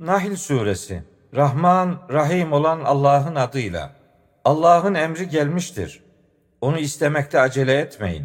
Nahl suresi Rahman, Rahim olan Allah'ın adıyla. Allah'ın emri gelmiştir. Onu istemekte acele etmeyin.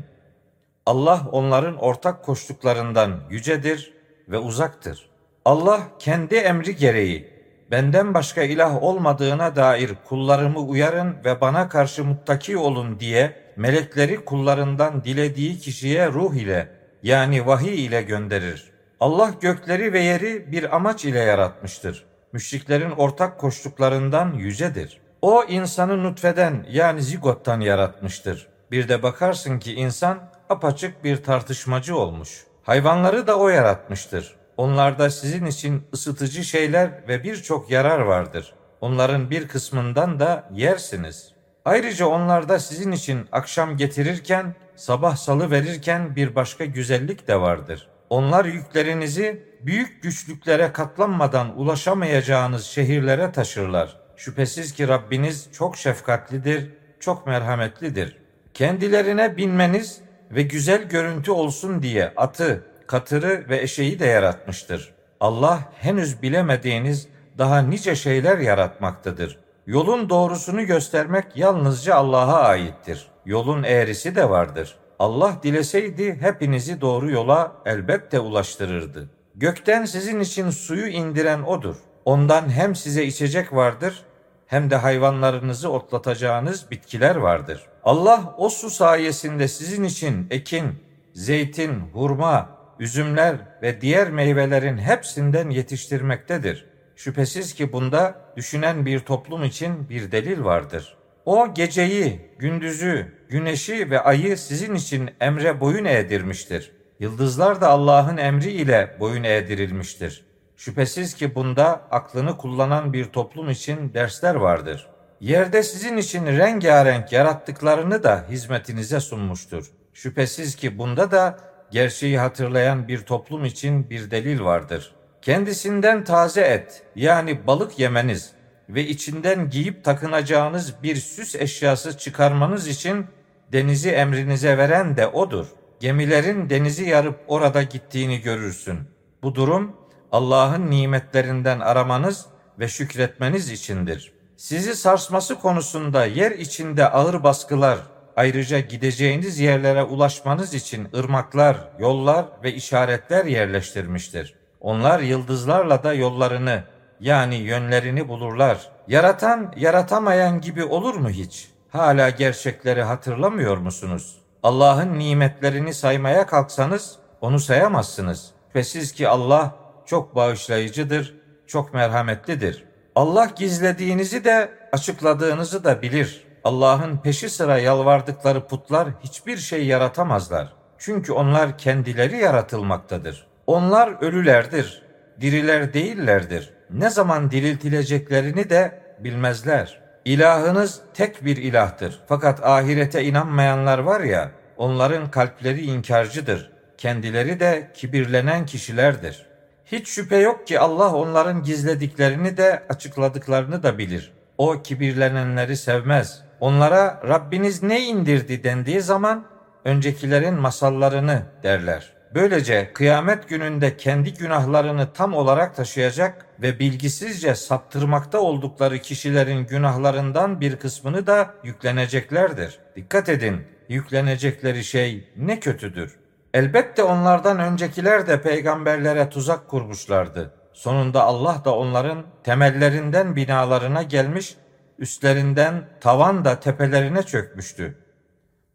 Allah onların ortak koştuklarından yücedir ve uzaktır. Allah kendi emri gereği benden başka ilah olmadığına dair kullarımı uyarın ve bana karşı muttaki olun diye melekleri kullarından dilediği kişiye ruh ile yani vahiy ile gönderir. Allah gökleri ve yeri bir amaç ile yaratmıştır. Müşriklerin ortak koştuklarından yücedir. O insanı nutfeden yani zigottan yaratmıştır. Bir de bakarsın ki insan apaçık bir tartışmacı olmuş. Hayvanları da o yaratmıştır. Onlarda sizin için ısıtıcı şeyler ve birçok yarar vardır. Onların bir kısmından da yersiniz. Ayrıca onlarda sizin için akşam getirirken, sabah salı verirken bir başka güzellik de vardır. Onlar yüklerinizi büyük güçlüklere katlanmadan ulaşamayacağınız şehirlere taşırlar. Şüphesiz ki Rabbiniz çok şefkatlidir, çok merhametlidir. Kendilerine binmeniz ve güzel görüntü olsun diye atı, katırı ve eşeği de yaratmıştır. Allah henüz bilemediğiniz daha nice şeyler yaratmaktadır. Yolun doğrusunu göstermek yalnızca Allah'a aittir. Yolun eğrisi de vardır. Allah dileseydi hepinizi doğru yola elbette ulaştırırdı. Gökten sizin için suyu indiren odur. Ondan hem size içecek vardır hem de hayvanlarınızı otlatacağınız bitkiler vardır. Allah o su sayesinde sizin için ekin, zeytin, hurma, üzümler ve diğer meyvelerin hepsinden yetiştirmektedir. Şüphesiz ki bunda düşünen bir toplum için bir delil vardır. O geceyi, gündüzü, güneşi ve ayı sizin için emre boyun eğdirmiştir. Yıldızlar da Allah'ın emri ile boyun eğdirilmiştir. Şüphesiz ki bunda aklını kullanan bir toplum için dersler vardır. Yerde sizin için rengarenk yarattıklarını da hizmetinize sunmuştur. Şüphesiz ki bunda da gerçeği hatırlayan bir toplum için bir delil vardır. Kendisinden taze et yani balık yemeniz ve içinden giyip takınacağınız bir süs eşyası çıkarmanız için denizi emrinize veren de odur. Gemilerin denizi yarıp orada gittiğini görürsün. Bu durum Allah'ın nimetlerinden aramanız ve şükretmeniz içindir. Sizi sarsması konusunda yer içinde ağır baskılar, ayrıca gideceğiniz yerlere ulaşmanız için ırmaklar, yollar ve işaretler yerleştirmiştir. Onlar yıldızlarla da yollarını yani yönlerini bulurlar. Yaratan yaratamayan gibi olur mu hiç? Hala gerçekleri hatırlamıyor musunuz? Allah'ın nimetlerini saymaya kalksanız onu sayamazsınız. Şüphesiz ki Allah çok bağışlayıcıdır, çok merhametlidir. Allah gizlediğinizi de açıkladığınızı da bilir. Allah'ın peşi sıra yalvardıkları putlar hiçbir şey yaratamazlar. Çünkü onlar kendileri yaratılmaktadır. Onlar ölülerdir, diriler değillerdir. Ne zaman diriltileceklerini de bilmezler. İlahınız tek bir ilahtır. Fakat ahirete inanmayanlar var ya, onların kalpleri inkarcıdır. Kendileri de kibirlenen kişilerdir. Hiç şüphe yok ki Allah onların gizlediklerini de açıkladıklarını da bilir. O kibirlenenleri sevmez. Onlara Rabbiniz ne indirdi dendiği zaman öncekilerin masallarını derler. Böylece kıyamet gününde kendi günahlarını tam olarak taşıyacak ve bilgisizce saptırmakta oldukları kişilerin günahlarından bir kısmını da yükleneceklerdir. Dikkat edin, yüklenecekleri şey ne kötüdür. Elbette onlardan öncekiler de peygamberlere tuzak kurmuşlardı. Sonunda Allah da onların temellerinden binalarına gelmiş, üstlerinden tavan da tepelerine çökmüştü.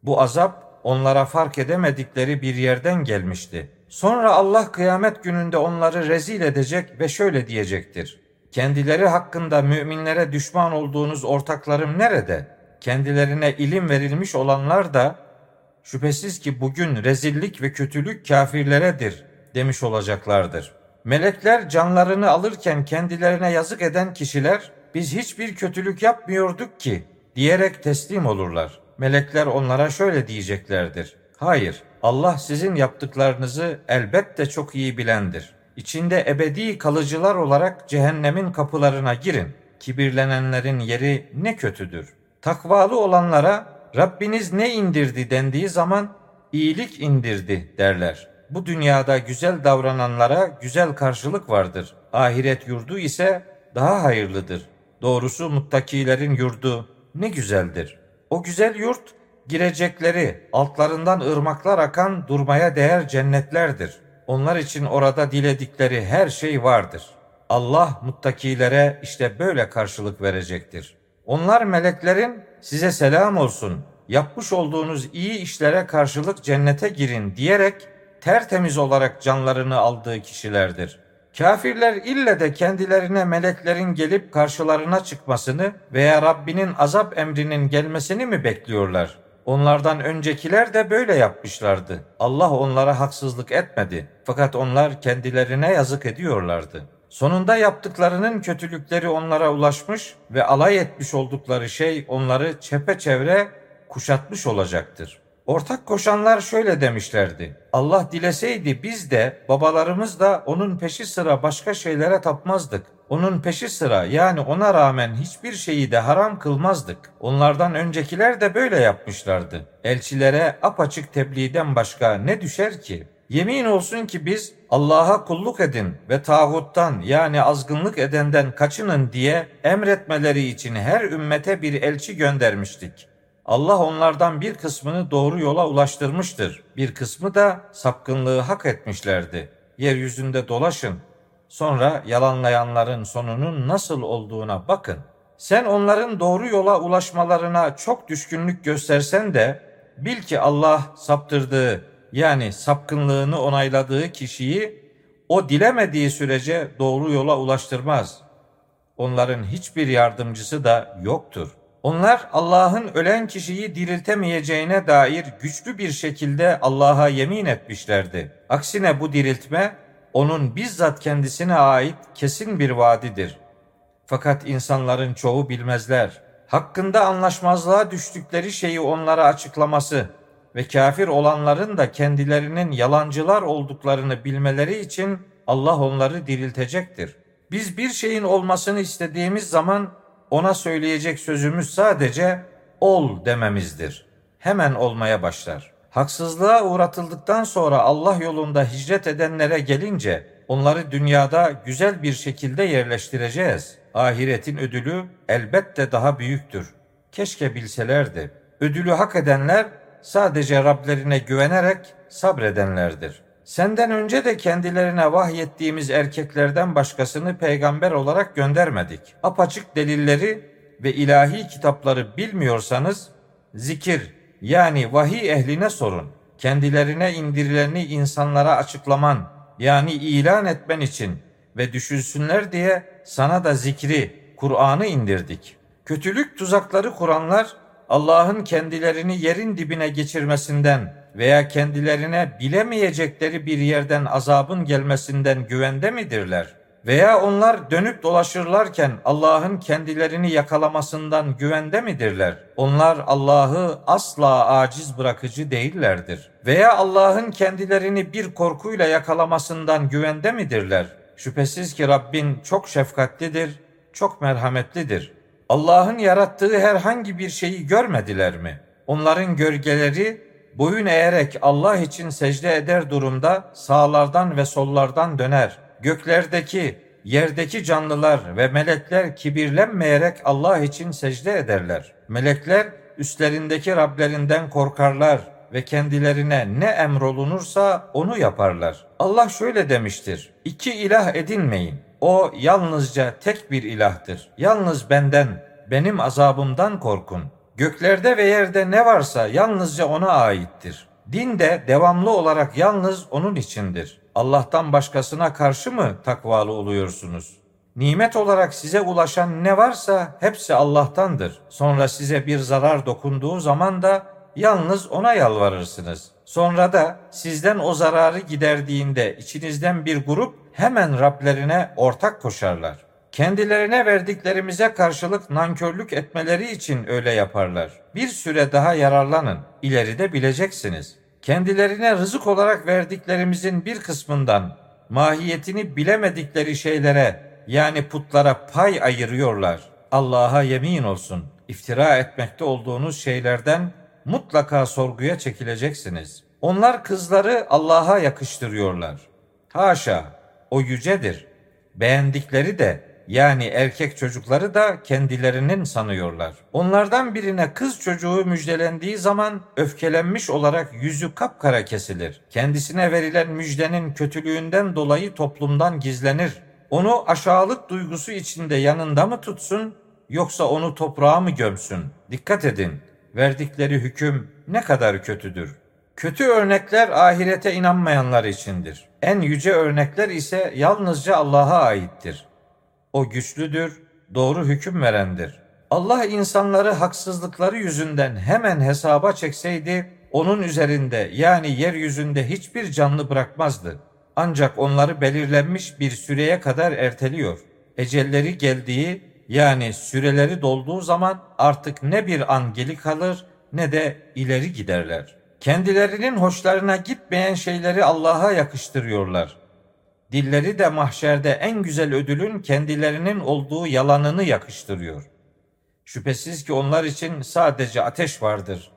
Bu azap onlara fark edemedikleri bir yerden gelmişti. Sonra Allah kıyamet gününde onları rezil edecek ve şöyle diyecektir. Kendileri hakkında müminlere düşman olduğunuz ortaklarım nerede? Kendilerine ilim verilmiş olanlar da şüphesiz ki bugün rezillik ve kötülük kafirleredir demiş olacaklardır. Melekler canlarını alırken kendilerine yazık eden kişiler biz hiçbir kötülük yapmıyorduk ki diyerek teslim olurlar. Melekler onlara şöyle diyeceklerdir. Hayır, Allah sizin yaptıklarınızı elbette çok iyi bilendir. İçinde ebedi kalıcılar olarak cehennemin kapılarına girin. Kibirlenenlerin yeri ne kötüdür. Takvalı olanlara Rabbiniz ne indirdi dendiği zaman iyilik indirdi derler. Bu dünyada güzel davrananlara güzel karşılık vardır. Ahiret yurdu ise daha hayırlıdır. Doğrusu muttakilerin yurdu ne güzeldir. O güzel yurt girecekleri altlarından ırmaklar akan durmaya değer cennetlerdir. Onlar için orada diledikleri her şey vardır. Allah muttakilere işte böyle karşılık verecektir. Onlar meleklerin size selam olsun, yapmış olduğunuz iyi işlere karşılık cennete girin diyerek tertemiz olarak canlarını aldığı kişilerdir. Kafirler ille de kendilerine meleklerin gelip karşılarına çıkmasını veya Rabbinin azap emrinin gelmesini mi bekliyorlar? Onlardan öncekiler de böyle yapmışlardı. Allah onlara haksızlık etmedi. Fakat onlar kendilerine yazık ediyorlardı. Sonunda yaptıklarının kötülükleri onlara ulaşmış ve alay etmiş oldukları şey onları çepeçevre kuşatmış olacaktır. Ortak koşanlar şöyle demişlerdi. Allah dileseydi biz de babalarımız da onun peşi sıra başka şeylere tapmazdık. Onun peşi sıra yani ona rağmen hiçbir şeyi de haram kılmazdık. Onlardan öncekiler de böyle yapmışlardı. Elçilere apaçık tebliğden başka ne düşer ki? Yemin olsun ki biz Allah'a kulluk edin ve tağuttan yani azgınlık edenden kaçının diye emretmeleri için her ümmete bir elçi göndermiştik. Allah onlardan bir kısmını doğru yola ulaştırmıştır. Bir kısmı da sapkınlığı hak etmişlerdi. Yeryüzünde dolaşın. Sonra yalanlayanların sonunun nasıl olduğuna bakın. Sen onların doğru yola ulaşmalarına çok düşkünlük göstersen de bil ki Allah saptırdığı yani sapkınlığını onayladığı kişiyi o dilemediği sürece doğru yola ulaştırmaz. Onların hiçbir yardımcısı da yoktur. Onlar Allah'ın ölen kişiyi diriltemeyeceğine dair güçlü bir şekilde Allah'a yemin etmişlerdi. Aksine bu diriltme onun bizzat kendisine ait kesin bir vaadidir. Fakat insanların çoğu bilmezler. Hakkında anlaşmazlığa düştükleri şeyi onlara açıklaması ve kafir olanların da kendilerinin yalancılar olduklarını bilmeleri için Allah onları diriltecektir. Biz bir şeyin olmasını istediğimiz zaman ona söyleyecek sözümüz sadece ol dememizdir. Hemen olmaya başlar. Haksızlığa uğratıldıktan sonra Allah yolunda hicret edenlere gelince onları dünyada güzel bir şekilde yerleştireceğiz. Ahiretin ödülü elbette daha büyüktür. Keşke bilselerdi. Ödülü hak edenler sadece Rablerine güvenerek sabredenlerdir. Senden önce de kendilerine vahyettiğimiz erkeklerden başkasını peygamber olarak göndermedik. Apaçık delilleri ve ilahi kitapları bilmiyorsanız zikir yani vahiy ehline sorun. Kendilerine indirileni insanlara açıklaman yani ilan etmen için ve düşünsünler diye sana da zikri, Kur'an'ı indirdik. Kötülük tuzakları kuranlar Allah'ın kendilerini yerin dibine geçirmesinden veya kendilerine bilemeyecekleri bir yerden azabın gelmesinden güvende midirler? Veya onlar dönüp dolaşırlarken Allah'ın kendilerini yakalamasından güvende midirler? Onlar Allah'ı asla aciz bırakıcı değillerdir. Veya Allah'ın kendilerini bir korkuyla yakalamasından güvende midirler? Şüphesiz ki Rabbin çok şefkatlidir, çok merhametlidir. Allah'ın yarattığı herhangi bir şeyi görmediler mi? Onların gölgeleri boyun eğerek Allah için secde eder durumda sağlardan ve sollardan döner. Göklerdeki, yerdeki canlılar ve melekler kibirlenmeyerek Allah için secde ederler. Melekler üstlerindeki Rablerinden korkarlar ve kendilerine ne emrolunursa onu yaparlar. Allah şöyle demiştir. İki ilah edinmeyin. O yalnızca tek bir ilahtır. Yalnız benden, benim azabımdan korkun. Göklerde ve yerde ne varsa yalnızca ona aittir. Din de devamlı olarak yalnız onun içindir. Allah'tan başkasına karşı mı takvalı oluyorsunuz? Nimet olarak size ulaşan ne varsa hepsi Allah'tandır. Sonra size bir zarar dokunduğu zaman da yalnız ona yalvarırsınız. Sonra da sizden o zararı giderdiğinde içinizden bir grup hemen Rablerine ortak koşarlar. Kendilerine verdiklerimize karşılık nankörlük etmeleri için öyle yaparlar. Bir süre daha yararlanın, ileride bileceksiniz. Kendilerine rızık olarak verdiklerimizin bir kısmından mahiyetini bilemedikleri şeylere yani putlara pay ayırıyorlar. Allah'a yemin olsun iftira etmekte olduğunuz şeylerden mutlaka sorguya çekileceksiniz. Onlar kızları Allah'a yakıştırıyorlar. Haşa, o yücedir. Beğendikleri de yani erkek çocukları da kendilerinin sanıyorlar. Onlardan birine kız çocuğu müjdelendiği zaman öfkelenmiş olarak yüzü kapkara kesilir. Kendisine verilen müjdenin kötülüğünden dolayı toplumdan gizlenir. Onu aşağılık duygusu içinde yanında mı tutsun yoksa onu toprağa mı gömsün? Dikkat edin. Verdikleri hüküm ne kadar kötüdür. Kötü örnekler ahirete inanmayanlar içindir. En yüce örnekler ise yalnızca Allah'a aittir. O güçlüdür, doğru hüküm verendir. Allah insanları haksızlıkları yüzünden hemen hesaba çekseydi, onun üzerinde yani yeryüzünde hiçbir canlı bırakmazdı. Ancak onları belirlenmiş bir süreye kadar erteliyor. Ecelleri geldiği yani süreleri dolduğu zaman artık ne bir an geri kalır ne de ileri giderler. Kendilerinin hoşlarına gitmeyen şeyleri Allah'a yakıştırıyorlar. Dilleri de mahşerde en güzel ödülün kendilerinin olduğu yalanını yakıştırıyor. Şüphesiz ki onlar için sadece ateş vardır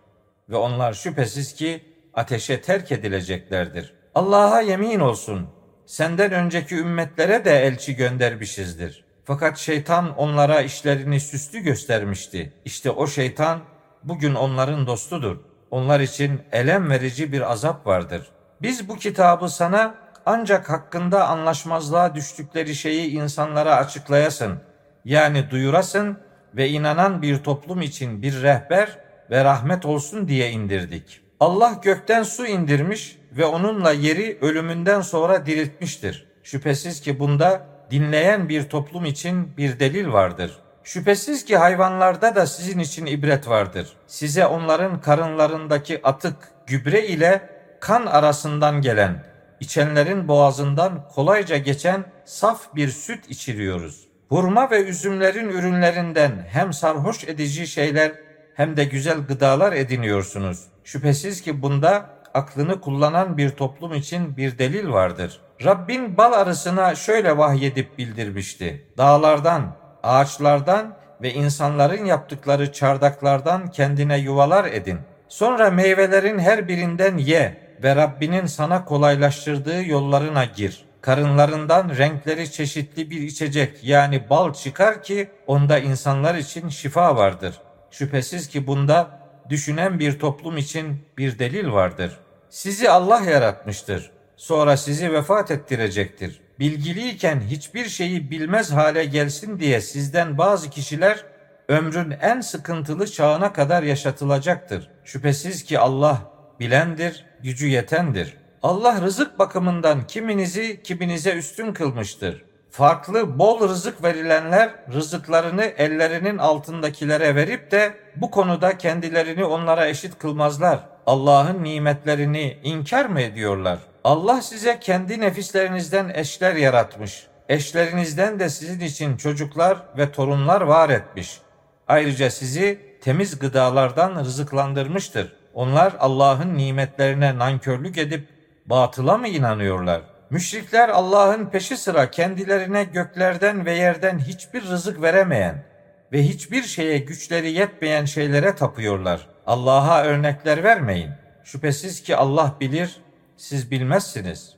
ve onlar şüphesiz ki ateşe terk edileceklerdir. Allah'a yemin olsun, senden önceki ümmetlere de elçi göndermişizdir. Fakat şeytan onlara işlerini süslü göstermişti. İşte o şeytan bugün onların dostudur. Onlar için elem verici bir azap vardır. Biz bu kitabı sana ancak hakkında anlaşmazlığa düştükleri şeyi insanlara açıklayasın. Yani duyurasın ve inanan bir toplum için bir rehber ve rahmet olsun diye indirdik. Allah gökten su indirmiş ve onunla yeri ölümünden sonra diriltmiştir. Şüphesiz ki bunda dinleyen bir toplum için bir delil vardır. Şüphesiz ki hayvanlarda da sizin için ibret vardır. Size onların karınlarındaki atık, gübre ile kan arasından gelen, içenlerin boğazından kolayca geçen saf bir süt içiriyoruz. Hurma ve üzümlerin ürünlerinden hem sarhoş edici şeyler hem de güzel gıdalar ediniyorsunuz. Şüphesiz ki bunda aklını kullanan bir toplum için bir delil vardır. Rabbin bal arısına şöyle vahyedip bildirmişti. Dağlardan, ağaçlardan ve insanların yaptıkları çardaklardan kendine yuvalar edin. Sonra meyvelerin her birinden ye ve Rabbinin sana kolaylaştırdığı yollarına gir. Karınlarından renkleri çeşitli bir içecek yani bal çıkar ki onda insanlar için şifa vardır. Şüphesiz ki bunda düşünen bir toplum için bir delil vardır. Sizi Allah yaratmıştır. Sonra sizi vefat ettirecektir. Bilgiliyken hiçbir şeyi bilmez hale gelsin diye sizden bazı kişiler ömrün en sıkıntılı çağına kadar yaşatılacaktır. Şüphesiz ki Allah bilendir, gücü yetendir. Allah rızık bakımından kiminizi kiminize üstün kılmıştır. Farklı bol rızık verilenler rızıklarını ellerinin altındakilere verip de bu konuda kendilerini onlara eşit kılmazlar. Allah'ın nimetlerini inkar mı ediyorlar? Allah size kendi nefislerinizden eşler yaratmış. Eşlerinizden de sizin için çocuklar ve torunlar var etmiş. Ayrıca sizi temiz gıdalardan rızıklandırmıştır. Onlar Allah'ın nimetlerine nankörlük edip batıla mı inanıyorlar? Müşrikler Allah'ın peşi sıra kendilerine göklerden ve yerden hiçbir rızık veremeyen ve hiçbir şeye güçleri yetmeyen şeylere tapıyorlar. Allah'a örnekler vermeyin. Şüphesiz ki Allah bilir, siz bilmezsiniz.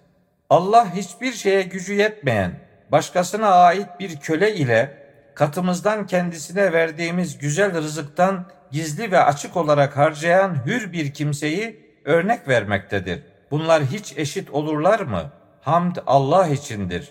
Allah hiçbir şeye gücü yetmeyen, başkasına ait bir köle ile katımızdan kendisine verdiğimiz güzel rızıktan gizli ve açık olarak harcayan hür bir kimseyi örnek vermektedir. Bunlar hiç eşit olurlar mı? Hamd Allah içindir.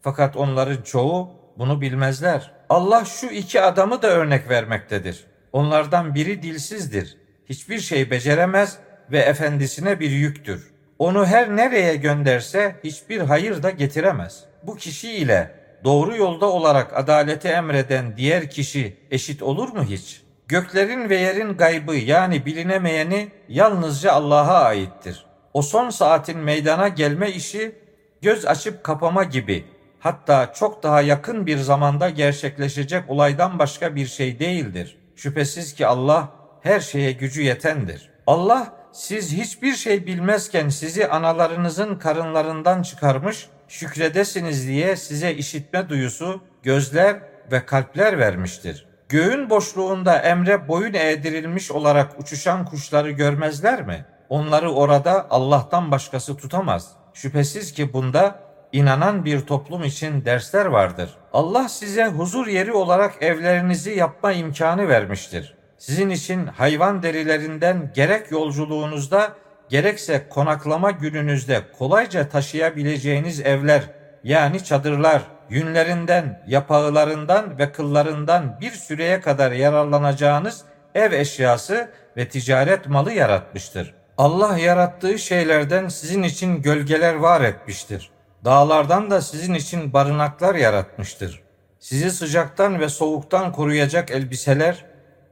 Fakat onların çoğu bunu bilmezler. Allah şu iki adamı da örnek vermektedir. Onlardan biri dilsizdir. Hiçbir şey beceremez ve efendisine bir yüktür. Onu her nereye gönderse hiçbir hayır da getiremez. Bu kişi ile doğru yolda olarak adaleti emreden diğer kişi eşit olur mu hiç? Göklerin ve yerin gaybı yani bilinemeyeni yalnızca Allah'a aittir. O son saatin meydana gelme işi göz açıp kapama gibi hatta çok daha yakın bir zamanda gerçekleşecek olaydan başka bir şey değildir. Şüphesiz ki Allah her şeye gücü yetendir. Allah siz hiçbir şey bilmezken sizi analarınızın karınlarından çıkarmış, şükredesiniz diye size işitme duyusu, gözler ve kalpler vermiştir. Göğün boşluğunda emre boyun eğdirilmiş olarak uçuşan kuşları görmezler mi? onları orada Allah'tan başkası tutamaz. Şüphesiz ki bunda inanan bir toplum için dersler vardır. Allah size huzur yeri olarak evlerinizi yapma imkanı vermiştir. Sizin için hayvan derilerinden gerek yolculuğunuzda gerekse konaklama gününüzde kolayca taşıyabileceğiniz evler yani çadırlar, yünlerinden, yapağılarından ve kıllarından bir süreye kadar yararlanacağınız ev eşyası ve ticaret malı yaratmıştır. Allah yarattığı şeylerden sizin için gölgeler var etmiştir. Dağlardan da sizin için barınaklar yaratmıştır. Sizi sıcaktan ve soğuktan koruyacak elbiseler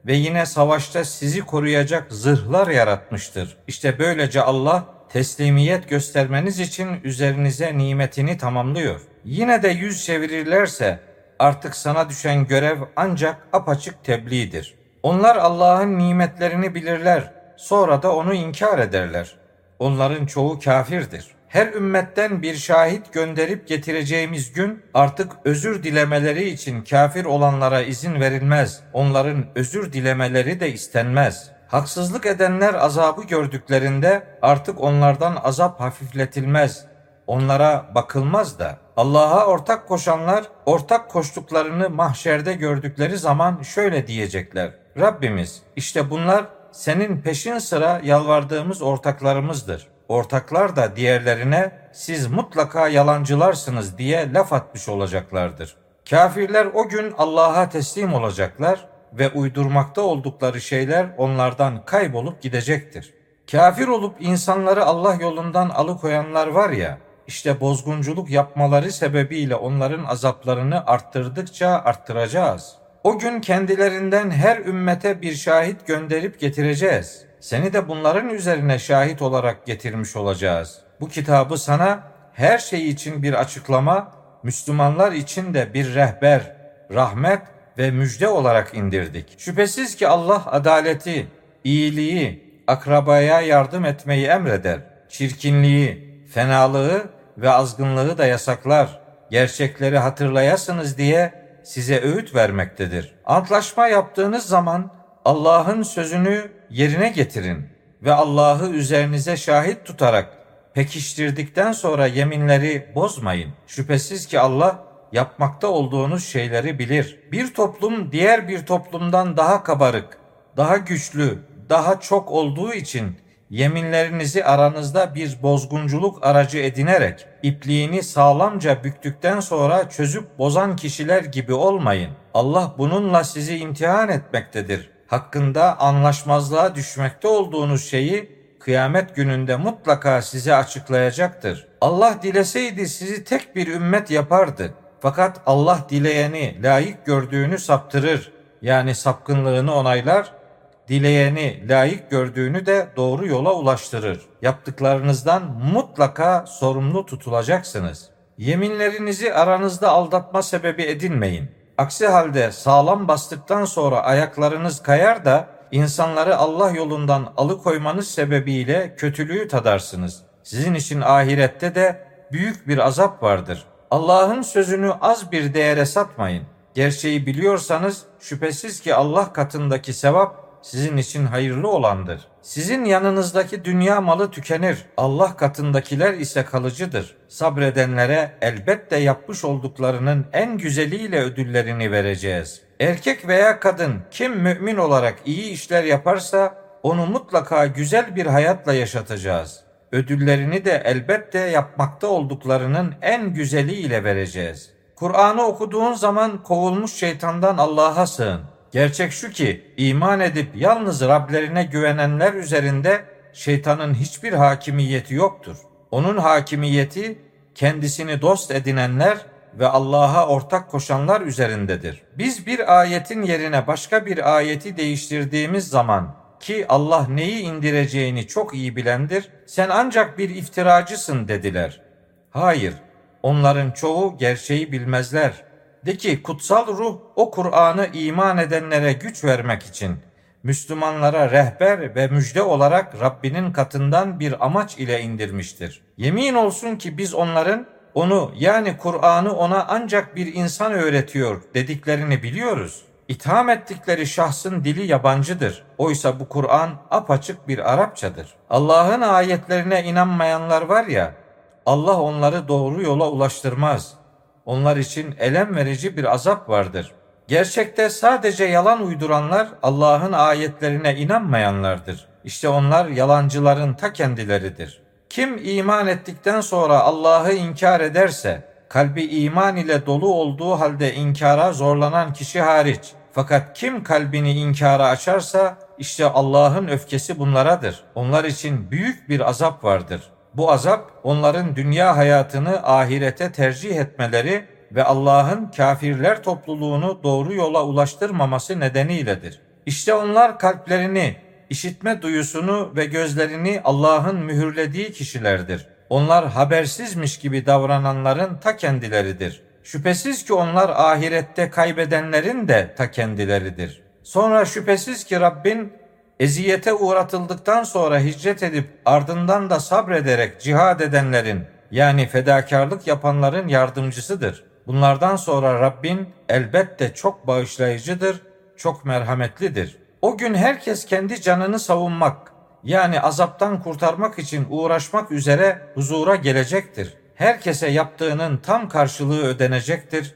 ve yine savaşta sizi koruyacak zırhlar yaratmıştır. İşte böylece Allah teslimiyet göstermeniz için üzerinize nimetini tamamlıyor. Yine de yüz çevirirlerse artık sana düşen görev ancak apaçık tebliğdir. Onlar Allah'ın nimetlerini bilirler, sonra da onu inkar ederler. Onların çoğu kafirdir. Her ümmetten bir şahit gönderip getireceğimiz gün artık özür dilemeleri için kafir olanlara izin verilmez. Onların özür dilemeleri de istenmez. Haksızlık edenler azabı gördüklerinde artık onlardan azap hafifletilmez. Onlara bakılmaz da Allah'a ortak koşanlar ortak koştuklarını mahşerde gördükleri zaman şöyle diyecekler. Rabbimiz işte bunlar senin peşin sıra yalvardığımız ortaklarımızdır. Ortaklar da diğerlerine siz mutlaka yalancılarsınız diye laf atmış olacaklardır. Kafirler o gün Allah'a teslim olacaklar ve uydurmakta oldukları şeyler onlardan kaybolup gidecektir. Kafir olup insanları Allah yolundan alıkoyanlar var ya, işte bozgunculuk yapmaları sebebiyle onların azaplarını arttırdıkça arttıracağız. O gün kendilerinden her ümmete bir şahit gönderip getireceğiz. Seni de bunların üzerine şahit olarak getirmiş olacağız. Bu kitabı sana her şey için bir açıklama, Müslümanlar için de bir rehber, rahmet ve müjde olarak indirdik. Şüphesiz ki Allah adaleti, iyiliği, akrabaya yardım etmeyi emreder. Çirkinliği, fenalığı ve azgınlığı da yasaklar. Gerçekleri hatırlayasınız diye size öğüt vermektedir. Antlaşma yaptığınız zaman Allah'ın sözünü yerine getirin ve Allah'ı üzerinize şahit tutarak pekiştirdikten sonra yeminleri bozmayın. Şüphesiz ki Allah yapmakta olduğunuz şeyleri bilir. Bir toplum diğer bir toplumdan daha kabarık, daha güçlü, daha çok olduğu için yeminlerinizi aranızda bir bozgunculuk aracı edinerek ipliğini sağlamca büktükten sonra çözüp bozan kişiler gibi olmayın. Allah bununla sizi imtihan etmektedir. Hakkında anlaşmazlığa düşmekte olduğunuz şeyi kıyamet gününde mutlaka size açıklayacaktır. Allah dileseydi sizi tek bir ümmet yapardı. Fakat Allah dileyeni layık gördüğünü saptırır. Yani sapkınlığını onaylar dileyeni layık gördüğünü de doğru yola ulaştırır. Yaptıklarınızdan mutlaka sorumlu tutulacaksınız. Yeminlerinizi aranızda aldatma sebebi edinmeyin. Aksi halde sağlam bastıktan sonra ayaklarınız kayar da insanları Allah yolundan alıkoymanız sebebiyle kötülüğü tadarsınız. Sizin için ahirette de büyük bir azap vardır. Allah'ın sözünü az bir değere satmayın. Gerçeği biliyorsanız şüphesiz ki Allah katındaki sevap sizin için hayırlı olandır. Sizin yanınızdaki dünya malı tükenir. Allah katındakiler ise kalıcıdır. Sabredenlere elbette yapmış olduklarının en güzeliyle ödüllerini vereceğiz. Erkek veya kadın kim mümin olarak iyi işler yaparsa onu mutlaka güzel bir hayatla yaşatacağız. Ödüllerini de elbette yapmakta olduklarının en güzeliyle vereceğiz. Kur'an'ı okuduğun zaman kovulmuş şeytandan Allah'a sığın. Gerçek şu ki iman edip yalnız Rablerine güvenenler üzerinde şeytanın hiçbir hakimiyeti yoktur. Onun hakimiyeti kendisini dost edinenler ve Allah'a ortak koşanlar üzerindedir. Biz bir ayetin yerine başka bir ayeti değiştirdiğimiz zaman ki Allah neyi indireceğini çok iyi bilendir, sen ancak bir iftiracısın dediler. Hayır, onların çoğu gerçeği bilmezler.'' De ki kutsal ruh o Kur'an'ı iman edenlere güç vermek için Müslümanlara rehber ve müjde olarak Rabbinin katından bir amaç ile indirmiştir. Yemin olsun ki biz onların onu yani Kur'an'ı ona ancak bir insan öğretiyor dediklerini biliyoruz. İtham ettikleri şahsın dili yabancıdır. Oysa bu Kur'an apaçık bir Arapçadır. Allah'ın ayetlerine inanmayanlar var ya, Allah onları doğru yola ulaştırmaz. Onlar için elem verici bir azap vardır. Gerçekte sadece yalan uyduranlar Allah'ın ayetlerine inanmayanlardır. İşte onlar yalancıların ta kendileridir. Kim iman ettikten sonra Allah'ı inkar ederse, kalbi iman ile dolu olduğu halde inkara zorlanan kişi hariç. Fakat kim kalbini inkara açarsa işte Allah'ın öfkesi bunlaradır. Onlar için büyük bir azap vardır. Bu azap onların dünya hayatını ahirete tercih etmeleri ve Allah'ın kafirler topluluğunu doğru yola ulaştırmaması nedeniyledir. İşte onlar kalplerini, işitme duyusunu ve gözlerini Allah'ın mühürlediği kişilerdir. Onlar habersizmiş gibi davrananların ta kendileridir. Şüphesiz ki onlar ahirette kaybedenlerin de ta kendileridir. Sonra şüphesiz ki Rabbin eziyete uğratıldıktan sonra hicret edip ardından da sabrederek cihad edenlerin yani fedakarlık yapanların yardımcısıdır. Bunlardan sonra Rabbin elbette çok bağışlayıcıdır, çok merhametlidir. O gün herkes kendi canını savunmak, yani azaptan kurtarmak için uğraşmak üzere huzura gelecektir. Herkese yaptığının tam karşılığı ödenecektir.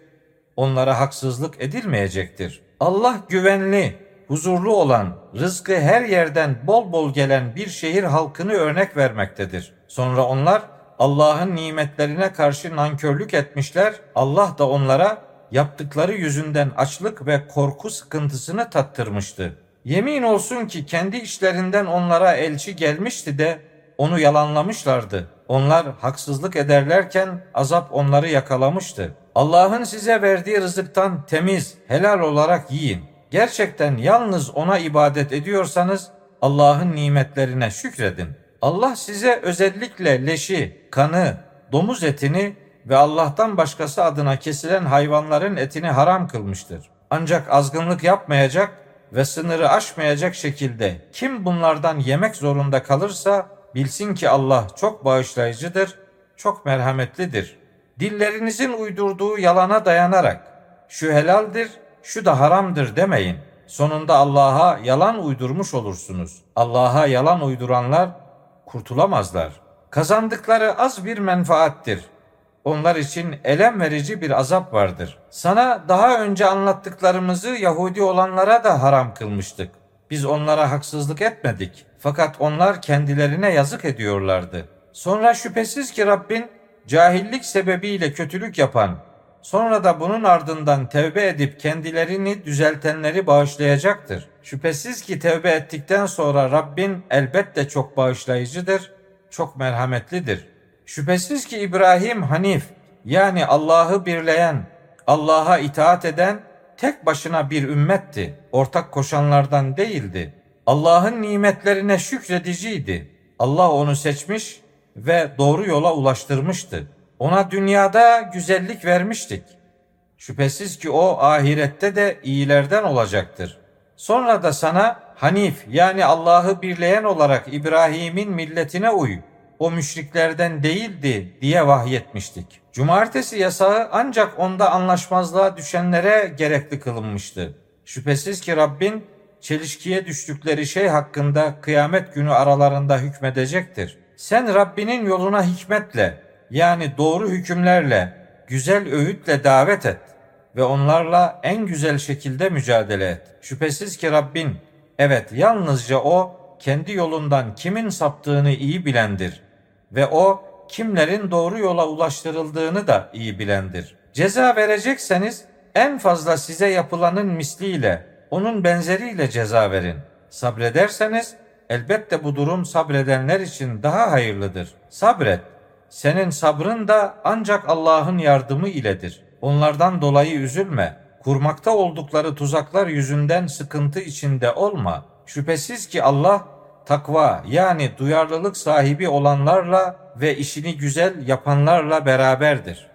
Onlara haksızlık edilmeyecektir. Allah güvenli, huzurlu olan, rızkı her yerden bol bol gelen bir şehir halkını örnek vermektedir. Sonra onlar Allah'ın nimetlerine karşı nankörlük etmişler. Allah da onlara yaptıkları yüzünden açlık ve korku sıkıntısını tattırmıştı. Yemin olsun ki kendi işlerinden onlara elçi gelmişti de onu yalanlamışlardı. Onlar haksızlık ederlerken azap onları yakalamıştı. Allah'ın size verdiği rızıktan temiz, helal olarak yiyin. Gerçekten yalnız ona ibadet ediyorsanız Allah'ın nimetlerine şükredin. Allah size özellikle leşi, kanı, domuz etini ve Allah'tan başkası adına kesilen hayvanların etini haram kılmıştır. Ancak azgınlık yapmayacak ve sınırı aşmayacak şekilde kim bunlardan yemek zorunda kalırsa bilsin ki Allah çok bağışlayıcıdır, çok merhametlidir. Dillerinizin uydurduğu yalana dayanarak şu helaldir, şu da haramdır demeyin. Sonunda Allah'a yalan uydurmuş olursunuz. Allah'a yalan uyduranlar kurtulamazlar. Kazandıkları az bir menfaattir. Onlar için elem verici bir azap vardır. Sana daha önce anlattıklarımızı Yahudi olanlara da haram kılmıştık. Biz onlara haksızlık etmedik. Fakat onlar kendilerine yazık ediyorlardı. Sonra şüphesiz ki Rabbin cahillik sebebiyle kötülük yapan, sonra da bunun ardından tevbe edip kendilerini düzeltenleri bağışlayacaktır. Şüphesiz ki tevbe ettikten sonra Rabbin elbette çok bağışlayıcıdır, çok merhametlidir.'' Şüphesiz ki İbrahim Hanif yani Allah'ı birleyen, Allah'a itaat eden tek başına bir ümmetti. Ortak koşanlardan değildi. Allah'ın nimetlerine şükrediciydi. Allah onu seçmiş ve doğru yola ulaştırmıştı. Ona dünyada güzellik vermiştik. Şüphesiz ki o ahirette de iyilerden olacaktır. Sonra da sana Hanif yani Allah'ı birleyen olarak İbrahim'in milletine uy o müşriklerden değildi diye vahyetmiştik. Cumartesi yasağı ancak onda anlaşmazlığa düşenlere gerekli kılınmıştı. Şüphesiz ki Rabbin çelişkiye düştükleri şey hakkında kıyamet günü aralarında hükmedecektir. Sen Rabbinin yoluna hikmetle yani doğru hükümlerle, güzel öğütle davet et ve onlarla en güzel şekilde mücadele et. Şüphesiz ki Rabbin evet yalnızca o kendi yolundan kimin saptığını iyi bilendir ve o kimlerin doğru yola ulaştırıldığını da iyi bilendir. Ceza verecekseniz en fazla size yapılanın misliyle, onun benzeriyle ceza verin. Sabrederseniz elbette bu durum sabredenler için daha hayırlıdır. Sabret. Senin sabrın da ancak Allah'ın yardımı iledir. Onlardan dolayı üzülme. Kurmakta oldukları tuzaklar yüzünden sıkıntı içinde olma. Şüphesiz ki Allah takva yani duyarlılık sahibi olanlarla ve işini güzel yapanlarla beraberdir.